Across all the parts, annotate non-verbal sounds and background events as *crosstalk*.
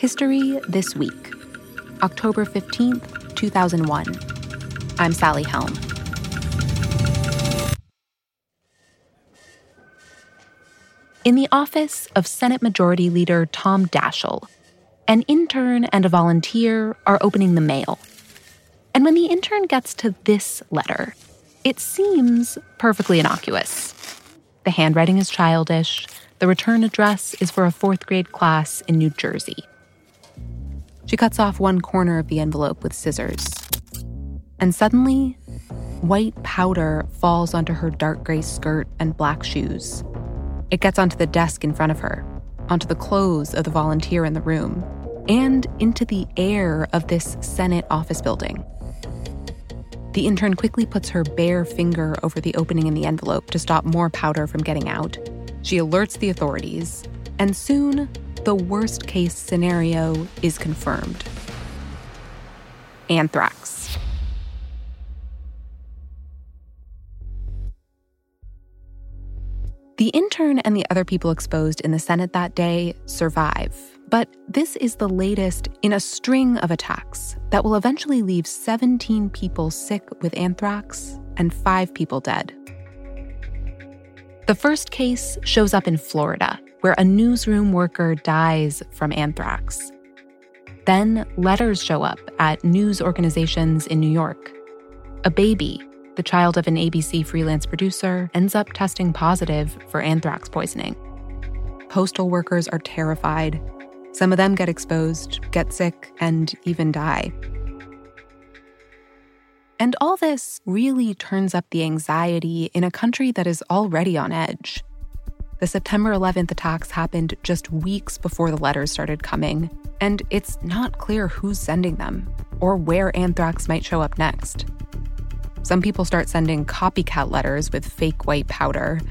History This Week, October 15th, 2001. I'm Sally Helm. In the office of Senate Majority Leader Tom Daschle, an intern and a volunteer are opening the mail. And when the intern gets to this letter, it seems perfectly innocuous. The handwriting is childish. The return address is for a fourth grade class in New Jersey. She cuts off one corner of the envelope with scissors. And suddenly, white powder falls onto her dark gray skirt and black shoes. It gets onto the desk in front of her, onto the clothes of the volunteer in the room, and into the air of this Senate office building. The intern quickly puts her bare finger over the opening in the envelope to stop more powder from getting out. She alerts the authorities, and soon the worst case scenario is confirmed anthrax. The intern and the other people exposed in the Senate that day survive, but this is the latest in a string of attacks that will eventually leave 17 people sick with anthrax and five people dead. The first case shows up in Florida where a newsroom worker dies from anthrax. Then letters show up at news organizations in New York. A baby, the child of an ABC freelance producer, ends up testing positive for anthrax poisoning. Postal workers are terrified. Some of them get exposed, get sick, and even die. And all this really turns up the anxiety in a country that is already on edge. The September 11th attacks happened just weeks before the letters started coming, and it's not clear who's sending them or where anthrax might show up next. Some people start sending copycat letters with fake white powder.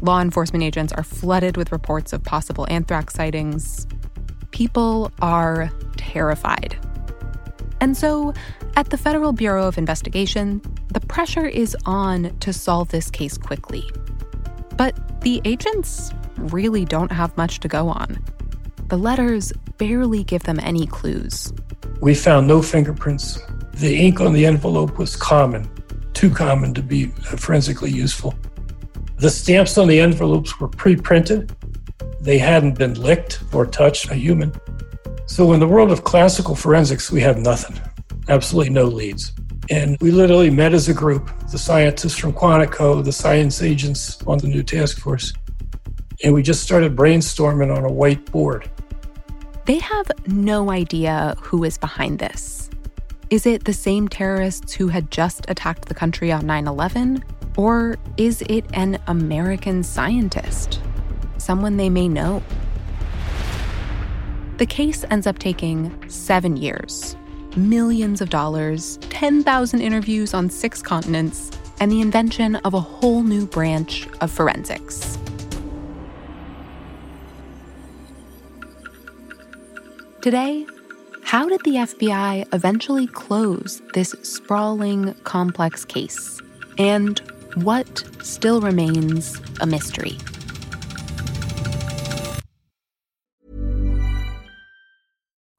Law enforcement agents are flooded with reports of possible anthrax sightings. People are terrified. And so, at the Federal Bureau of Investigation, the pressure is on to solve this case quickly. But the agents really don't have much to go on. The letters barely give them any clues. We found no fingerprints. The ink on the envelope was common, too common to be forensically useful. The stamps on the envelopes were pre printed, they hadn't been licked or touched a human. So, in the world of classical forensics, we have nothing, absolutely no leads. And we literally met as a group the scientists from Quantico, the science agents on the new task force. And we just started brainstorming on a whiteboard. They have no idea who is behind this. Is it the same terrorists who had just attacked the country on 9 11? Or is it an American scientist? Someone they may know? The case ends up taking seven years millions of dollars, 10,000 interviews on six continents, and the invention of a whole new branch of forensics. Today, how did the FBI eventually close this sprawling, complex case? And what still remains a mystery?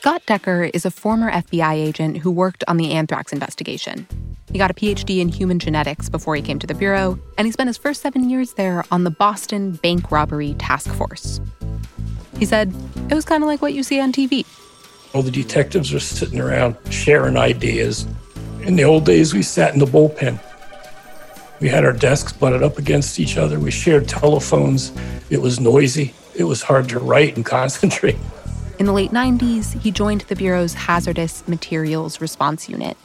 Scott Decker is a former FBI agent who worked on the anthrax investigation. He got a PhD in human genetics before he came to the bureau, and he spent his first 7 years there on the Boston Bank Robbery Task Force. He said it was kind of like what you see on TV. All the detectives were sitting around sharing ideas. In the old days, we sat in the bullpen. We had our desks butted up against each other. We shared telephones. It was noisy. It was hard to write and *laughs* concentrate. In the late 90s, he joined the Bureau's Hazardous Materials Response Unit.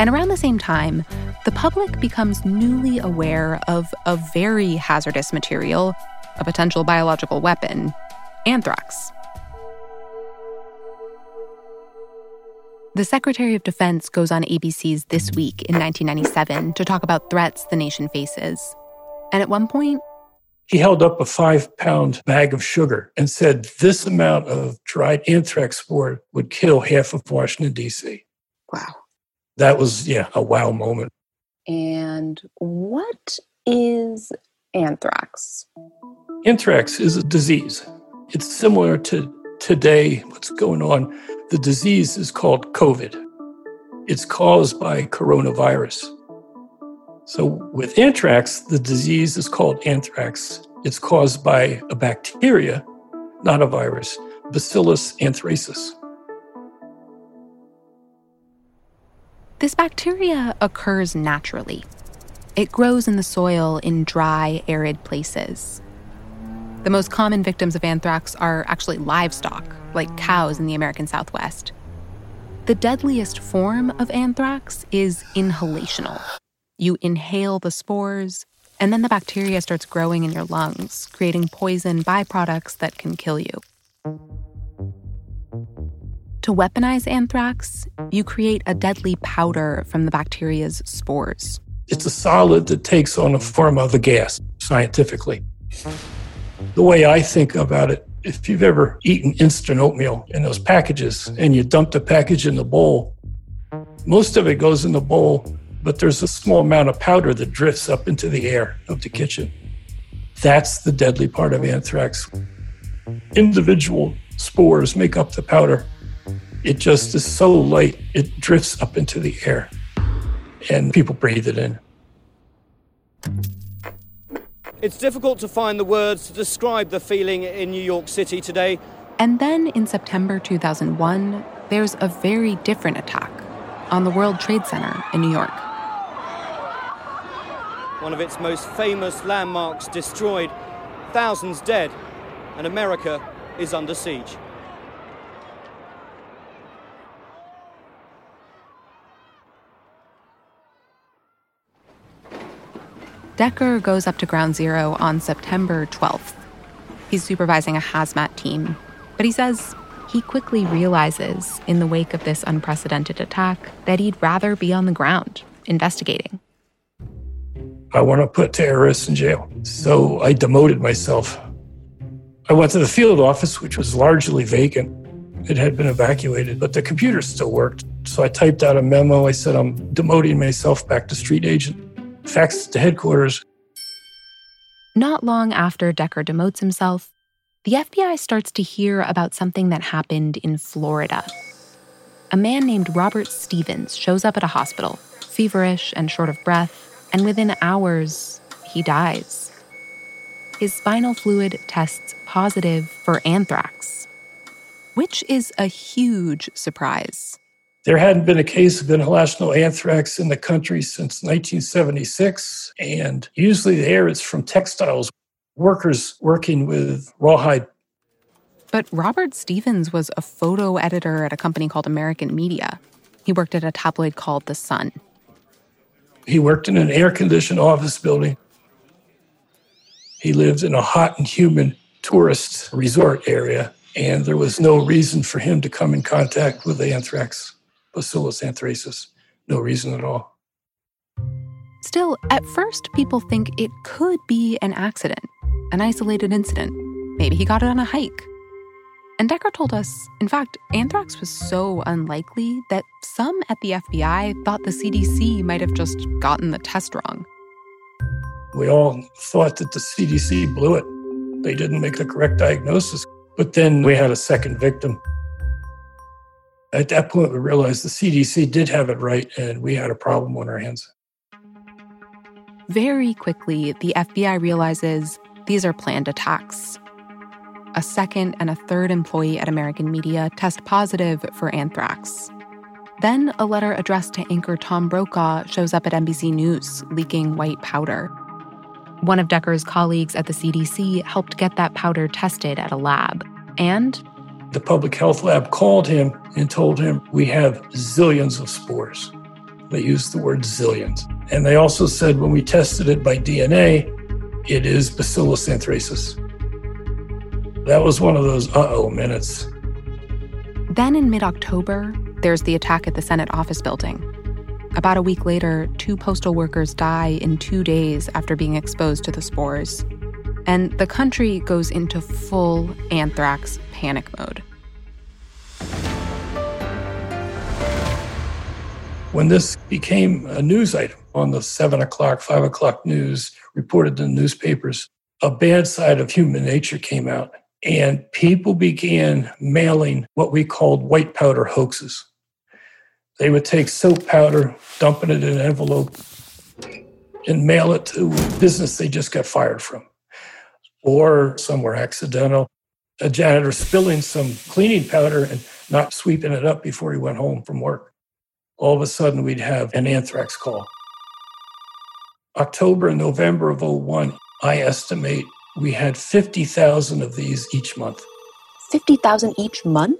And around the same time, the public becomes newly aware of a very hazardous material, a potential biological weapon anthrax. The Secretary of Defense goes on ABC's This Week in 1997 to talk about threats the nation faces. And at one point, he held up a five pound bag of sugar and said this amount of dried anthrax spore would kill half of Washington, D.C. Wow. That was, yeah, a wow moment. And what is anthrax? Anthrax is a disease. It's similar to today, what's going on. The disease is called COVID. It's caused by coronavirus. So, with anthrax, the disease is called anthrax. It's caused by a bacteria, not a virus, Bacillus anthracis. This bacteria occurs naturally. It grows in the soil in dry, arid places. The most common victims of anthrax are actually livestock, like cows in the American Southwest. The deadliest form of anthrax is inhalational. You inhale the spores, and then the bacteria starts growing in your lungs, creating poison byproducts that can kill you. To weaponize anthrax, you create a deadly powder from the bacteria's spores. It's a solid that takes on the form of a gas, scientifically. The way I think about it, if you've ever eaten instant oatmeal in those packages and you dump the package in the bowl, most of it goes in the bowl but there's a small amount of powder that drifts up into the air of the kitchen. That's the deadly part of anthrax. Individual spores make up the powder. It just is so light, it drifts up into the air, and people breathe it in. It's difficult to find the words to describe the feeling in New York City today. And then in September 2001, there's a very different attack on the World Trade Center in New York one of its most famous landmarks destroyed, thousands dead, and America is under siege. Decker goes up to Ground Zero on September 12th. He's supervising a hazmat team, but he says he quickly realizes in the wake of this unprecedented attack that he'd rather be on the ground investigating. I want to put terrorists in jail. So I demoted myself. I went to the field office, which was largely vacant. It had been evacuated, but the computer still worked. So I typed out a memo. I said, I'm demoting myself back to street agent. Faxed to headquarters. Not long after Decker demotes himself, the FBI starts to hear about something that happened in Florida. A man named Robert Stevens shows up at a hospital, feverish and short of breath, and within hours, he dies. His spinal fluid tests positive for anthrax, which is a huge surprise. There hadn't been a case of inhalational anthrax in the country since 1976, and usually there it's from textiles, workers working with rawhide. But Robert Stevens was a photo editor at a company called American Media. He worked at a tabloid called The Sun. He worked in an air conditioned office building. He lived in a hot and humid tourist resort area, and there was no reason for him to come in contact with the anthrax, Bacillus anthracis. No reason at all. Still, at first, people think it could be an accident, an isolated incident. Maybe he got it on a hike. And Decker told us, in fact, anthrax was so unlikely that some at the FBI thought the CDC might have just gotten the test wrong. We all thought that the CDC blew it. They didn't make the correct diagnosis. But then we had a second victim. At that point, we realized the CDC did have it right, and we had a problem on our hands. Very quickly, the FBI realizes these are planned attacks a second and a third employee at American Media test positive for anthrax. Then a letter addressed to anchor Tom Brokaw shows up at NBC News, leaking white powder. One of Decker's colleagues at the CDC helped get that powder tested at a lab. And The public health lab called him and told him, We have zillions of spores. They used the word zillions. And they also said, when we tested it by DNA, it is Bacillus anthracis. That was one of those uh oh minutes. Then in mid October, there's the attack at the Senate office building. About a week later, two postal workers die in two days after being exposed to the spores. And the country goes into full anthrax panic mode. When this became a news item on the seven o'clock, five o'clock news, reported in the newspapers, a bad side of human nature came out. And people began mailing what we called white powder hoaxes. They would take soap powder, dumping it in an envelope, and mail it to a business they just got fired from. Or somewhere accidental. A janitor spilling some cleaning powder and not sweeping it up before he went home from work all of a sudden we'd have an anthrax call. October and November of 01, I estimate we had 50,000 of these each month. 50,000 each month?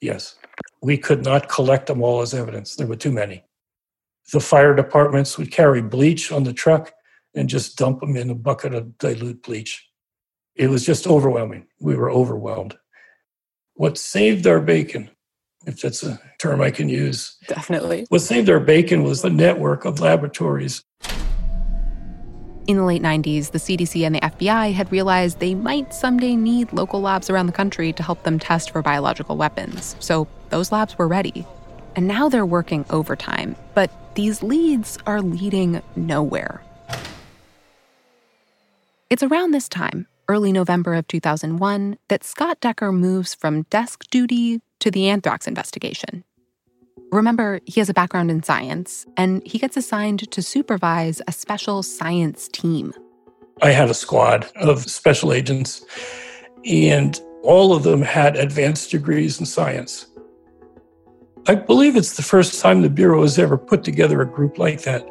Yes. We could not collect them all as evidence. There were too many. The fire departments would carry bleach on the truck and just dump them in a bucket of dilute bleach. It was just overwhelming. We were overwhelmed. What saved our bacon if that's a term I can use. Definitely. What saved our bacon was the network of laboratories. In the late 90s, the CDC and the FBI had realized they might someday need local labs around the country to help them test for biological weapons. So those labs were ready. And now they're working overtime. But these leads are leading nowhere. It's around this time, early November of 2001, that Scott Decker moves from desk duty to the anthrax investigation. Remember, he has a background in science, and he gets assigned to supervise a special science team. I had a squad of special agents, and all of them had advanced degrees in science. I believe it's the first time the Bureau has ever put together a group like that.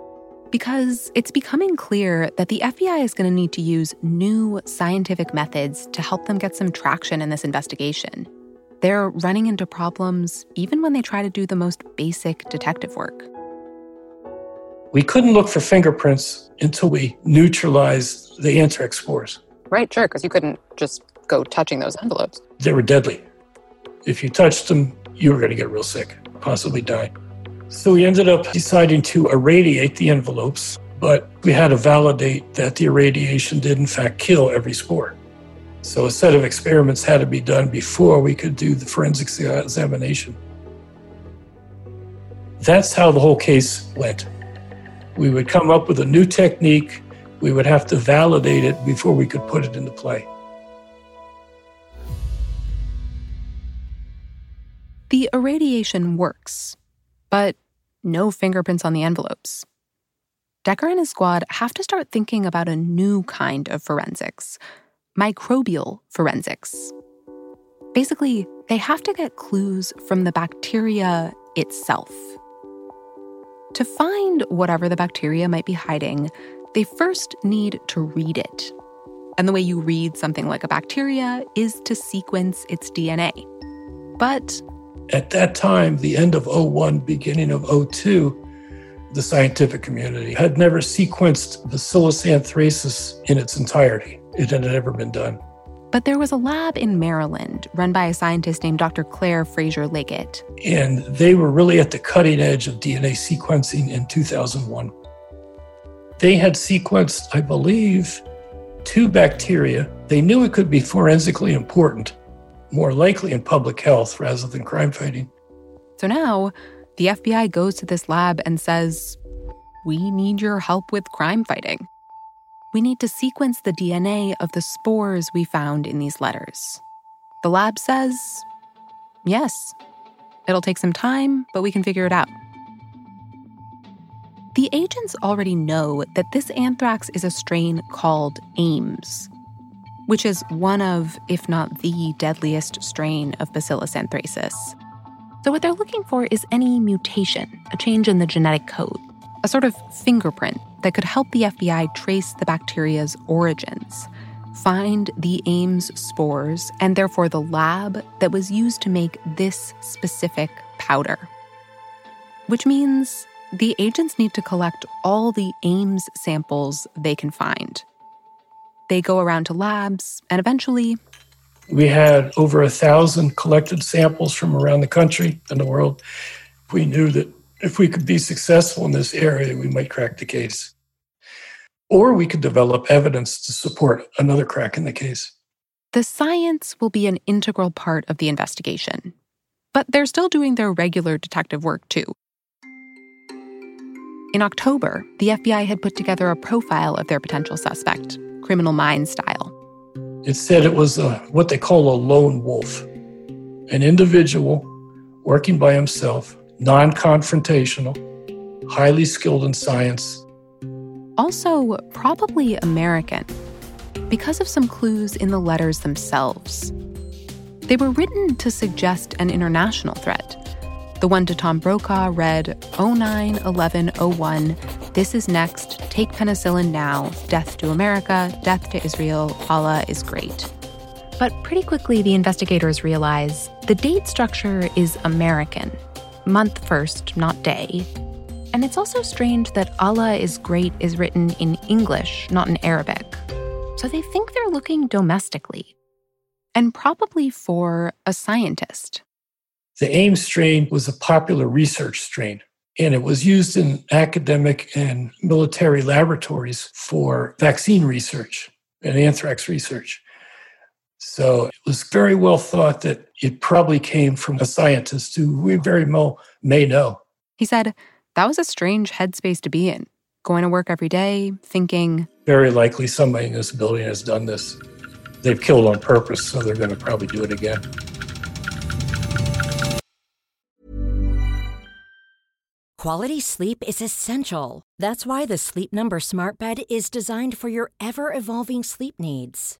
Because it's becoming clear that the FBI is going to need to use new scientific methods to help them get some traction in this investigation. They're running into problems even when they try to do the most basic detective work. We couldn't look for fingerprints until we neutralized the anthrax spores. Right, sure, because you couldn't just go touching those envelopes. They were deadly. If you touched them, you were going to get real sick, possibly die. So we ended up deciding to irradiate the envelopes, but we had to validate that the irradiation did, in fact, kill every spore. So a set of experiments had to be done before we could do the forensics examination. That's how the whole case went. We would come up with a new technique, we would have to validate it before we could put it into play. The irradiation works, but no fingerprints on the envelopes. Decker and his squad have to start thinking about a new kind of forensics microbial forensics. Basically, they have to get clues from the bacteria itself. To find whatever the bacteria might be hiding, they first need to read it. And the way you read something like a bacteria is to sequence its DNA. But at that time, the end of 01, beginning of 02, the scientific community had never sequenced Bacillus anthracis in its entirety. It had never been done. But there was a lab in Maryland run by a scientist named Dr. Claire Fraser Liggett. And they were really at the cutting edge of DNA sequencing in 2001. They had sequenced, I believe, two bacteria. They knew it could be forensically important, more likely in public health rather than crime fighting. So now the FBI goes to this lab and says, We need your help with crime fighting. We need to sequence the DNA of the spores we found in these letters. The lab says, Yes, it'll take some time, but we can figure it out. The agents already know that this anthrax is a strain called Ames, which is one of, if not the deadliest strain of Bacillus anthracis. So, what they're looking for is any mutation, a change in the genetic code, a sort of fingerprint that could help the FBI trace the bacteria's origins. find the Ames spores and therefore the lab that was used to make this specific powder. Which means the agents need to collect all the Ames samples they can find. They go around to labs and eventually. We had over a thousand collected samples from around the country and the world. We knew that if we could be successful in this area, we might crack the case. Or we could develop evidence to support another crack in the case. The science will be an integral part of the investigation. But they're still doing their regular detective work, too. In October, the FBI had put together a profile of their potential suspect, criminal mind style. It said it was a, what they call a lone wolf, an individual working by himself, non confrontational, highly skilled in science. Also, probably American, because of some clues in the letters themselves. They were written to suggest an international threat the one to Tom Brokaw read 09 11 01. This is next. Take penicillin now. Death to America. Death to Israel. Allah is great. But pretty quickly, the investigators realize the date structure is American, month first, not day. And it's also strange that Allah is great is written in English, not in Arabic. So they think they're looking domestically. And probably for a scientist. The Ames strain was a popular research strain, and it was used in academic and military laboratories for vaccine research and anthrax research. So it was very well thought that it probably came from a scientist who we very well may know. He said, That was a strange headspace to be in. Going to work every day, thinking. Very likely somebody in this building has done this. They've killed on purpose, so they're going to probably do it again. Quality sleep is essential. That's why the Sleep Number Smart Bed is designed for your ever evolving sleep needs.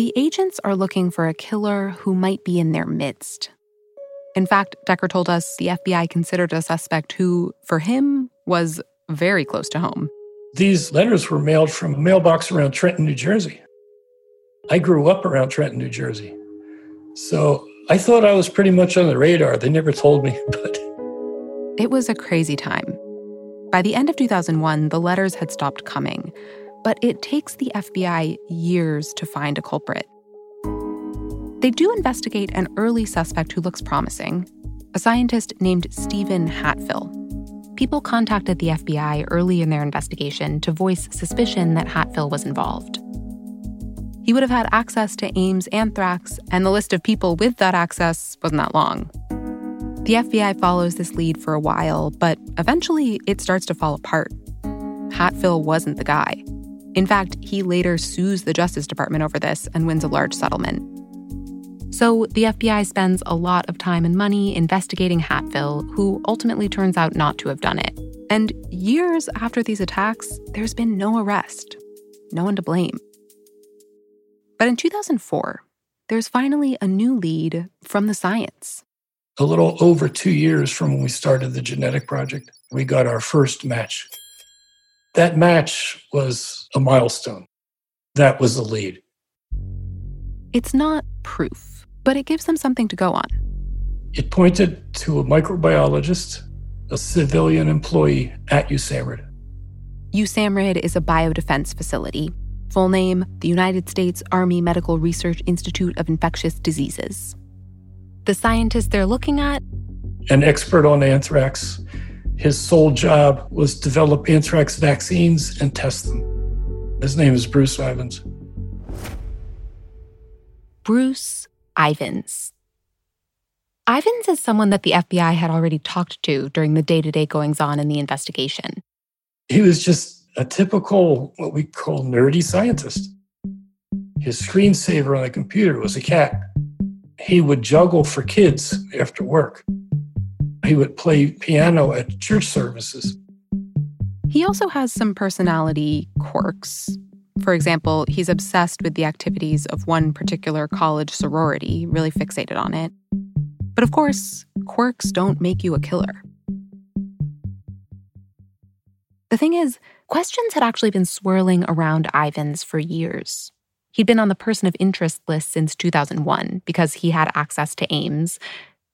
The agents are looking for a killer who might be in their midst. In fact, Decker told us the FBI considered a suspect who, for him, was very close to home. These letters were mailed from a mailbox around Trenton, New Jersey. I grew up around Trenton, New Jersey. So I thought I was pretty much on the radar. They never told me, *laughs* but. It was a crazy time. By the end of 2001, the letters had stopped coming, but it takes the FBI years to find a culprit. They do investigate an early suspect who looks promising a scientist named Stephen Hatfill people contacted the FBI early in their investigation to voice suspicion that Hatfill was involved. He would have had access to Ames anthrax, and the list of people with that access wasn't that long. The FBI follows this lead for a while, but eventually it starts to fall apart. Hatfill wasn't the guy. In fact, he later sues the Justice Department over this and wins a large settlement. So the FBI spends a lot of time and money investigating Hatfill, who ultimately turns out not to have done it. And years after these attacks, there's been no arrest, no one to blame. But in 2004, there's finally a new lead from the science. A little over two years from when we started the genetic project, we got our first match. That match was a milestone. That was the lead. It's not proof but it gives them something to go on. It pointed to a microbiologist a civilian employee at USAMRIID. USAMRIID is a biodefense facility. Full name the United States Army Medical Research Institute of Infectious Diseases. The scientist they're looking at? An expert on anthrax. His sole job was develop anthrax vaccines and test them. His name is Bruce Ivins. Bruce Ivins. Ivins is someone that the FBI had already talked to during the day to day goings on in the investigation. He was just a typical, what we call nerdy scientist. His screensaver on the computer was a cat. He would juggle for kids after work. He would play piano at church services. He also has some personality quirks. For example, he's obsessed with the activities of one particular college sorority, really fixated on it. But of course, quirks don't make you a killer. The thing is, questions had actually been swirling around Ivins for years. He'd been on the person of interest list since 2001 because he had access to Ames.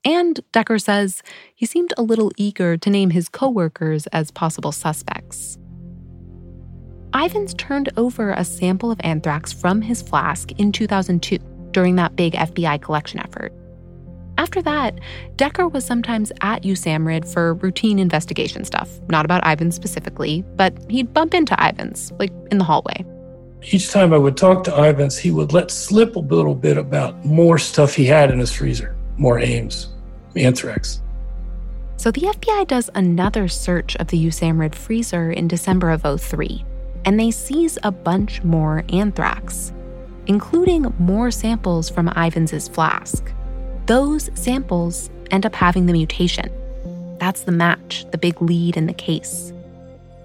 And Decker says he seemed a little eager to name his coworkers as possible suspects. Ivins turned over a sample of anthrax from his flask in 2002 during that big FBI collection effort. After that, Decker was sometimes at USAMRIID for routine investigation stuff, not about Ivins specifically, but he'd bump into Ivins, like in the hallway. Each time I would talk to Ivins, he would let slip a little bit about more stuff he had in his freezer, more Ames, anthrax. So the FBI does another search of the USAMRIID freezer in December of 03, and they seize a bunch more anthrax, including more samples from Ivins's flask. Those samples end up having the mutation. That's the match, the big lead in the case.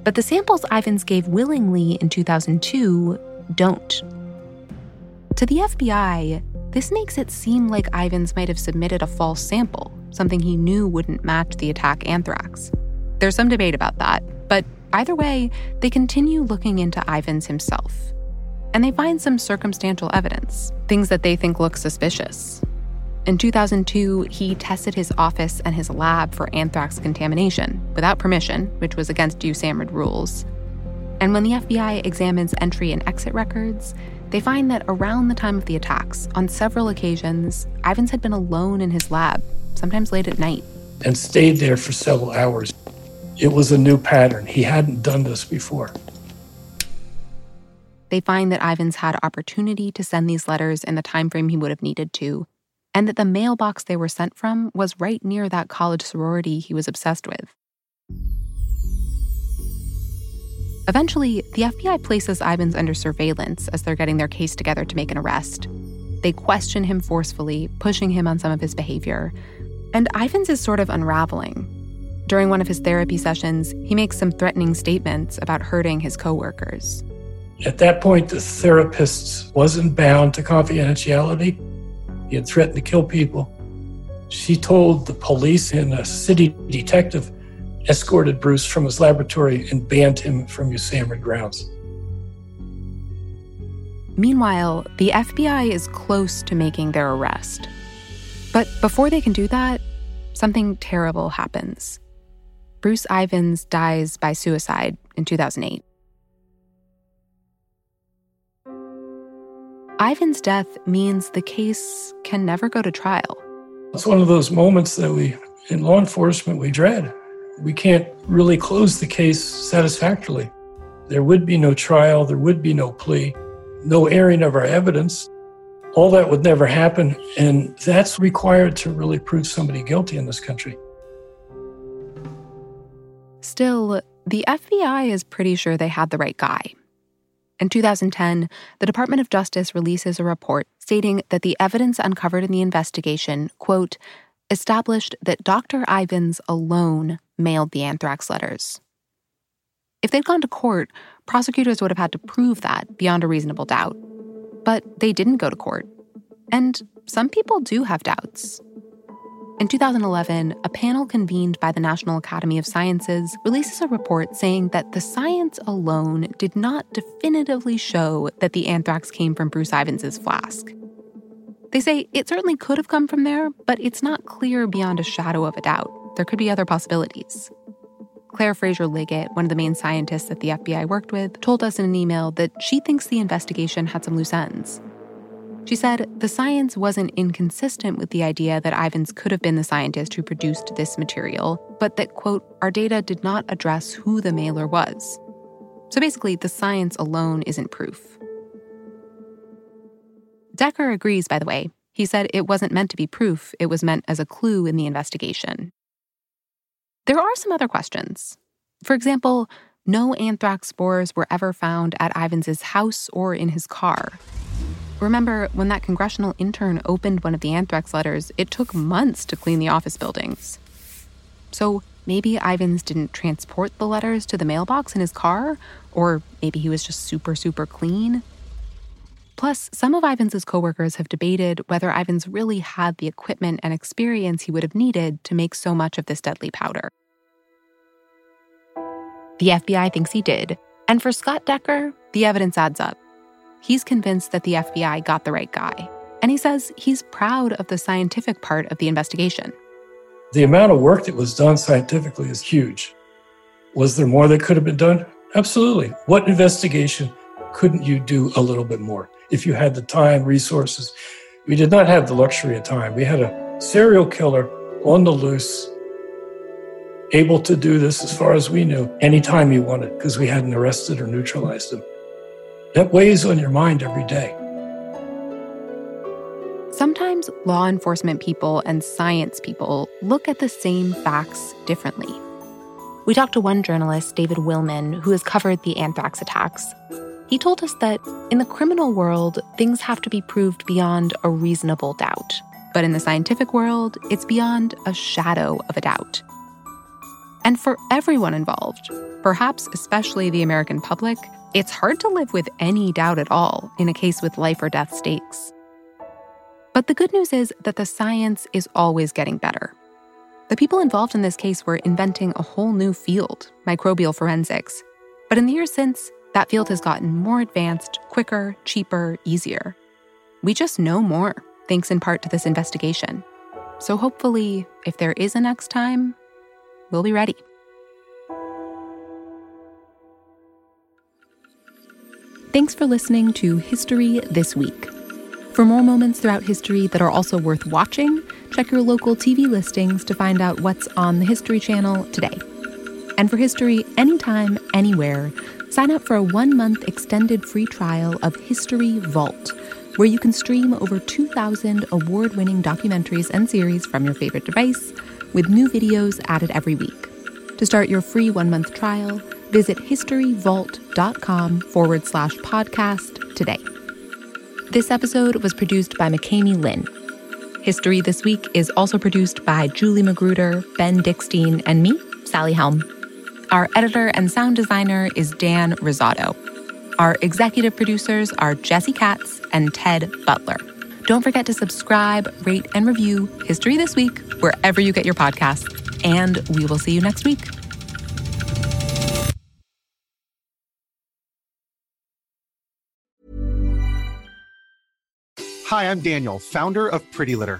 But the samples Ivins gave willingly in 2002 don't. To the FBI, this makes it seem like Ivins might have submitted a false sample, something he knew wouldn't match the attack anthrax. There's some debate about that, but either way, they continue looking into Ivins himself. And they find some circumstantial evidence, things that they think look suspicious. In 2002, he tested his office and his lab for anthrax contamination without permission, which was against USAMRIID rules. And when the FBI examines entry and exit records, they find that around the time of the attacks, on several occasions, Ivins had been alone in his lab, sometimes late at night. And stayed there for several hours. It was a new pattern. He hadn't done this before. They find that Ivins had opportunity to send these letters in the time frame he would have needed to, and that the mailbox they were sent from was right near that college sorority he was obsessed with. Eventually, the FBI places Ivins under surveillance as they're getting their case together to make an arrest. They question him forcefully, pushing him on some of his behavior. And Ivins is sort of unraveling. During one of his therapy sessions, he makes some threatening statements about hurting his coworkers. At that point, the therapist wasn't bound to confidentiality. He had threatened to kill people. She told the police, and a city detective escorted Bruce from his laboratory and banned him from USAMRIID grounds. Meanwhile, the FBI is close to making their arrest. But before they can do that, something terrible happens. Bruce Ivins dies by suicide in 2008. Ivins' death means the case can never go to trial. It's one of those moments that we, in law enforcement, we dread. We can't really close the case satisfactorily. There would be no trial, there would be no plea, no airing of our evidence. All that would never happen, and that's required to really prove somebody guilty in this country. Still, the FBI is pretty sure they had the right guy. In 2010, the Department of Justice releases a report stating that the evidence uncovered in the investigation, quote, established that Dr. Ivins alone mailed the anthrax letters. If they'd gone to court, prosecutors would have had to prove that beyond a reasonable doubt. But they didn't go to court. And some people do have doubts. In 2011, a panel convened by the National Academy of Sciences releases a report saying that the science alone did not definitively show that the anthrax came from Bruce Ivins' flask. They say it certainly could have come from there, but it's not clear beyond a shadow of a doubt. There could be other possibilities. Claire Fraser Liggett, one of the main scientists that the FBI worked with, told us in an email that she thinks the investigation had some loose ends. She said the science wasn't inconsistent with the idea that Ivins could have been the scientist who produced this material, but that, quote, our data did not address who the mailer was. So basically, the science alone isn't proof. Decker agrees, by the way. He said it wasn't meant to be proof, it was meant as a clue in the investigation. There are some other questions. For example, no anthrax spores were ever found at Ivins's house or in his car. Remember, when that congressional intern opened one of the anthrax letters, it took months to clean the office buildings. So maybe Ivins didn't transport the letters to the mailbox in his car, or maybe he was just super, super clean. Plus, some of Ivins's coworkers have debated whether Ivins really had the equipment and experience he would have needed to make so much of this deadly powder. The FBI thinks he did, and for Scott Decker, the evidence adds up. He's convinced that the FBI got the right guy, and he says he's proud of the scientific part of the investigation. The amount of work that was done scientifically is huge. Was there more that could have been done? Absolutely. What investigation couldn't you do a little bit more if you had the time, resources? We did not have the luxury of time. We had a serial killer on the loose, able to do this as far as we knew anytime he wanted because we hadn't arrested or neutralized him. That weighs on your mind every day. Sometimes law enforcement people and science people look at the same facts differently. We talked to one journalist, David Willman, who has covered the anthrax attacks. He told us that in the criminal world, things have to be proved beyond a reasonable doubt. But in the scientific world, it's beyond a shadow of a doubt. And for everyone involved, perhaps especially the American public, it's hard to live with any doubt at all in a case with life or death stakes. But the good news is that the science is always getting better. The people involved in this case were inventing a whole new field, microbial forensics. But in the years since, that field has gotten more advanced, quicker, cheaper, easier. We just know more, thanks in part to this investigation. So hopefully, if there is a next time, we'll be ready. Thanks for listening to History This Week. For more moments throughout history that are also worth watching, check your local TV listings to find out what's on the History Channel today. And for history anytime, anywhere, sign up for a one month extended free trial of History Vault, where you can stream over 2,000 award winning documentaries and series from your favorite device, with new videos added every week. To start your free one month trial, visit historyvault.com forward slash podcast today. This episode was produced by McKamey Lynn. History This Week is also produced by Julie Magruder, Ben Dickstein, and me, Sally Helm. Our editor and sound designer is Dan Rosato. Our executive producers are Jesse Katz and Ted Butler. Don't forget to subscribe, rate, and review History This Week wherever you get your podcasts. And we will see you next week. Hi, I'm Daniel, founder of Pretty Litter.